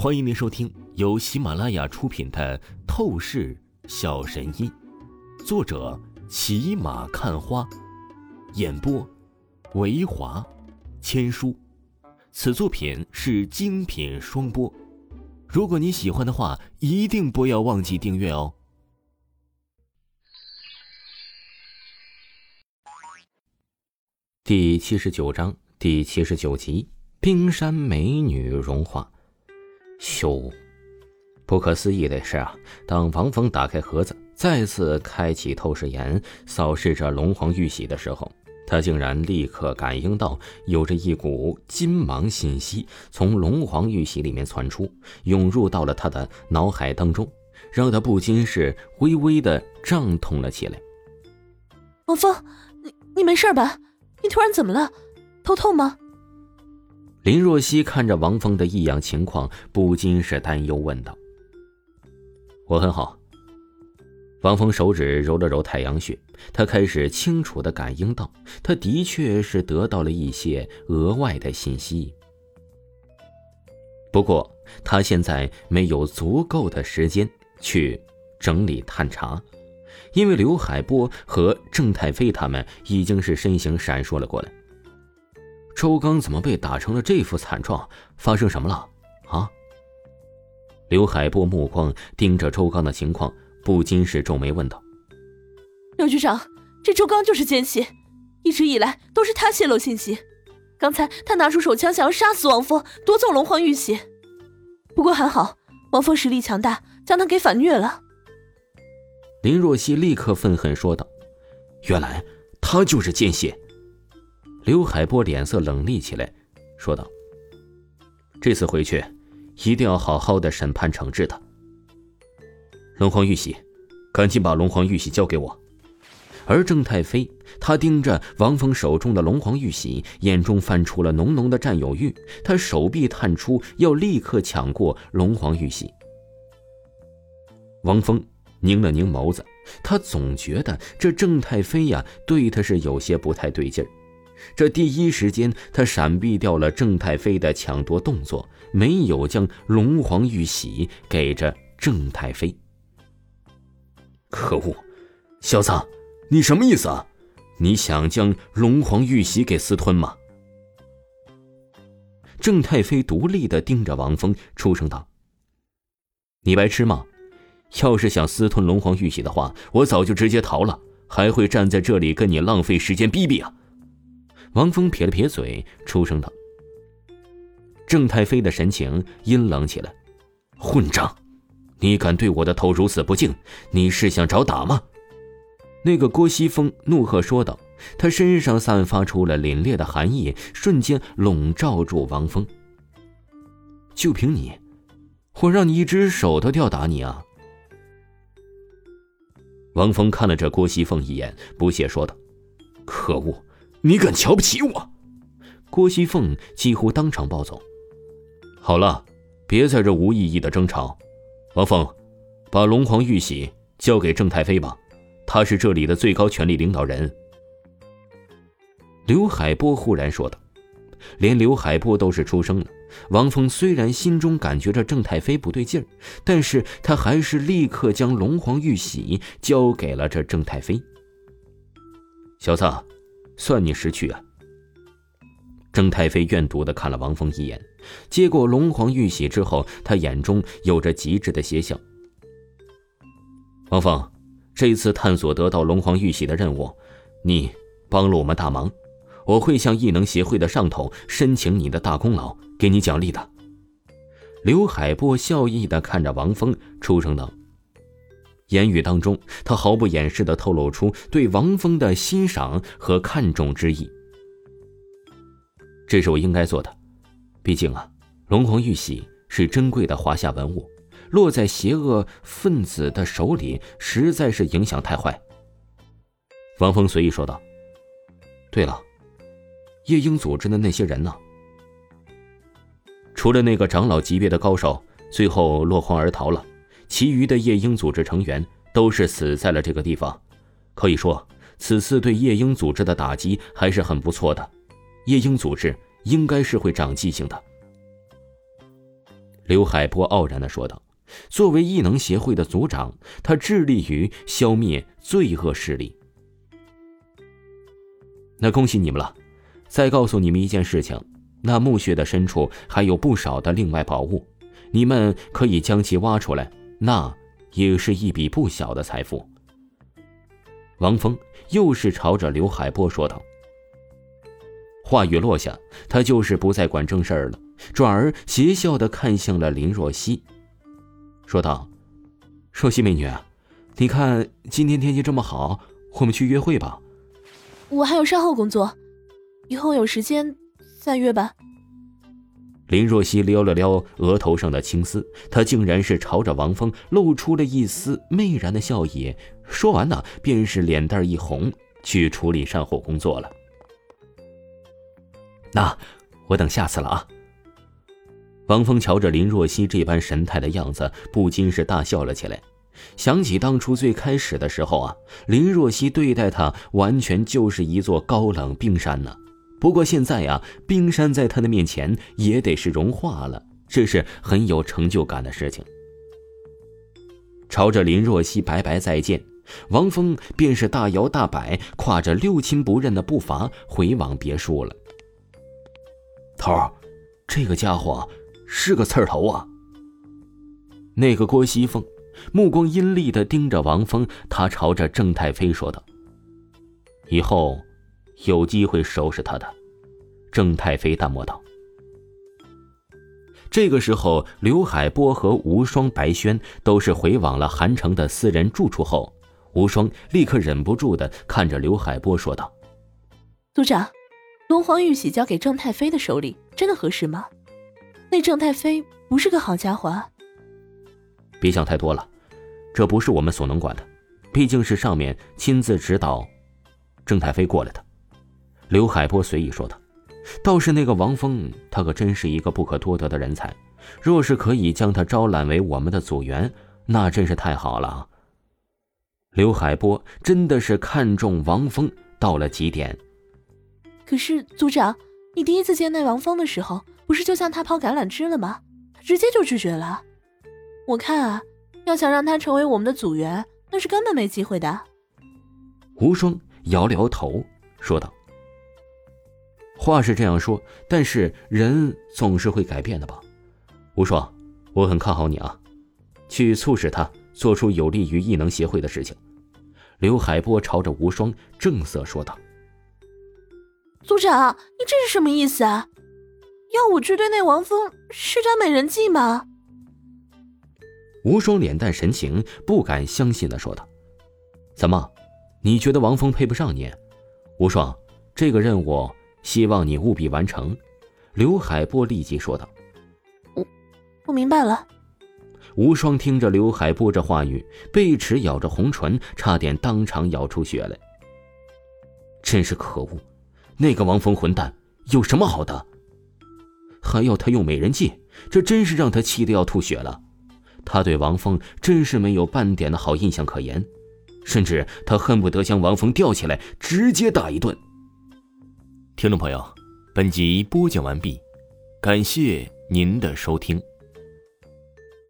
欢迎您收听由喜马拉雅出品的《透视小神医》，作者骑马看花，演播维华千书。此作品是精品双播。如果你喜欢的话，一定不要忘记订阅哦。第七十九章第七十九集：冰山美女融化。咻！不可思议的是啊，当王峰打开盒子，再次开启透视眼，扫视着龙皇玉玺的时候，他竟然立刻感应到有着一股金芒信息从龙皇玉玺里面传出，涌入到了他的脑海当中，让他不禁是微微的胀痛了起来。王峰，你你没事吧？你突然怎么了？头痛吗？林若曦看着王峰的异样情况，不禁是担忧问道：“我很好。”王峰手指揉了揉太阳穴，他开始清楚的感应到，他的确是得到了一些额外的信息。不过，他现在没有足够的时间去整理探查，因为刘海波和郑太妃他们已经是身形闪烁了过来。周刚怎么被打成了这副惨状？发生什么了？啊！刘海波目光盯着周刚的情况，不禁是皱眉问道：“刘局长，这周刚就是奸细，一直以来都是他泄露信息。刚才他拿出手枪想要杀死王峰，夺走龙皇玉玺。不过还好，王峰实力强大，将他给反虐了。”林若曦立刻愤恨说道：“原来他就是奸细！”刘海波脸色冷厉起来，说道：“这次回去，一定要好好的审判惩治他。龙皇玉玺，赶紧把龙皇玉玺交给我。”而郑太妃，他盯着王峰手中的龙皇玉玺，眼中泛出了浓浓的占有欲，他手臂探出，要立刻抢过龙皇玉玺。王峰拧了拧眸子，他总觉得这郑太妃呀，对他是有些不太对劲儿。这第一时间，他闪避掉了郑太妃的抢夺动作，没有将龙皇玉玺给着郑太妃。可恶，小子，你什么意思啊？你想将龙皇玉玺给私吞吗？郑太妃独立的盯着王峰，出声道：“你白痴吗？要是想私吞龙皇玉玺的话，我早就直接逃了，还会站在这里跟你浪费时间逼逼啊？”王峰撇了撇嘴，出声道：“郑太妃的神情阴冷起来，混账！你敢对我的头如此不敬，你是想找打吗？”那个郭西风怒喝说道，他身上散发出了凛冽的寒意，瞬间笼罩住王峰。就凭你，我让你一只手都吊打你啊！王峰看了这郭西凤一眼，不屑说道：“可恶！”你敢瞧不起我？郭熙凤几乎当场暴走。好了，别在这无意义的争吵。王峰，把龙皇玉玺交给郑太妃吧，他是这里的最高权力领导人。刘海波忽然说道。连刘海波都是出声了。王峰虽然心中感觉着郑太妃不对劲儿，但是他还是立刻将龙皇玉玺交给了这郑太妃。小子。算你识趣啊！郑太妃怨毒的看了王峰一眼，接过龙皇玉玺之后，他眼中有着极致的邪笑。王峰，这次探索得到龙皇玉玺的任务，你帮了我们大忙，我会向异能协会的上头申请你的大功劳，给你奖励的。刘海波笑意的看着王峰，出声道。言语当中，他毫不掩饰的透露出对王峰的欣赏和看重之意。这是我应该做的，毕竟啊，龙皇玉玺是珍贵的华夏文物，落在邪恶分子的手里，实在是影响太坏。王峰随意说道：“对了，夜莺组织的那些人呢？除了那个长老级别的高手，最后落荒而逃了。”其余的夜鹰组织成员都是死在了这个地方，可以说此次对夜鹰组织的打击还是很不错的。夜鹰组织应该是会长记性的。刘海波傲然的说道。作为异能协会的组长，他致力于消灭罪恶势力。那恭喜你们了！再告诉你们一件事情：那墓穴的深处还有不少的另外宝物，你们可以将其挖出来，那也是一笔不小的财富。王峰又是朝着刘海波说道。话语落下，他就是不再管正事儿了，转而邪笑的看向了林若曦。说道：“若曦美女，你看今天天气这么好，我们去约会吧。”我还有善后工作，以后有时间再约吧。林若曦撩了撩额头上的青丝，她竟然是朝着王峰露出了一丝媚然的笑意。说完呢，便是脸蛋一红，去处理善后工作了。那我等下次了啊。王峰瞧着林若曦这般神态的样子，不禁是大笑了起来。想起当初最开始的时候啊，林若曦对待他完全就是一座高冷冰山呢。不过现在呀，冰山在他的面前也得是融化了，这是很有成就感的事情。朝着林若曦拜拜再见，王峰便是大摇大摆，跨着六亲不认的步伐回往别墅了。头儿，这个家伙。是个刺儿头啊！那个郭熙凤目光阴厉的盯着王峰，他朝着郑太妃说道：“以后有机会收拾他的。”郑太妃淡漠道。这个时候，刘海波和无双、白轩都是回往了韩城的私人住处后，无双立刻忍不住的看着刘海波说道：“组长，龙皇玉玺交给郑太妃的手里，真的合适吗？”那郑太妃不是个好家伙。别想太多了，这不是我们所能管的，毕竟是上面亲自指导郑太妃过来的。刘海波随意说道：“倒是那个王峰，他可真是一个不可多得的人才。若是可以将他招揽为我们的组员，那真是太好了。”刘海波真的是看中王峰到了极点。可是组长，你第一次见那王峰的时候。不是就向他抛橄榄枝了吗？他直接就拒绝了。我看啊，要想让他成为我们的组员，那是根本没机会的。无双摇了摇头，说道：“话是这样说，但是人总是会改变的吧？”无双，我很看好你啊，去促使他做出有利于异能协会的事情。”刘海波朝着无双正色说道：“组长，你这是什么意思啊？”要我去对那王峰施展美人计吗？无双脸蛋神情不敢相信的说道：“怎么，你觉得王峰配不上你？”无双，这个任务希望你务必完成。”刘海波立即说道。“我，我明白了。”无双听着刘海波这话语，贝齿咬着红唇，差点当场咬出血来。真是可恶！那个王峰混蛋有什么好的？还要他用美人计，这真是让他气得要吐血了。他对王峰真是没有半点的好印象可言，甚至他恨不得将王峰吊起来直接打一顿。听众朋友，本集播讲完毕，感谢您的收听。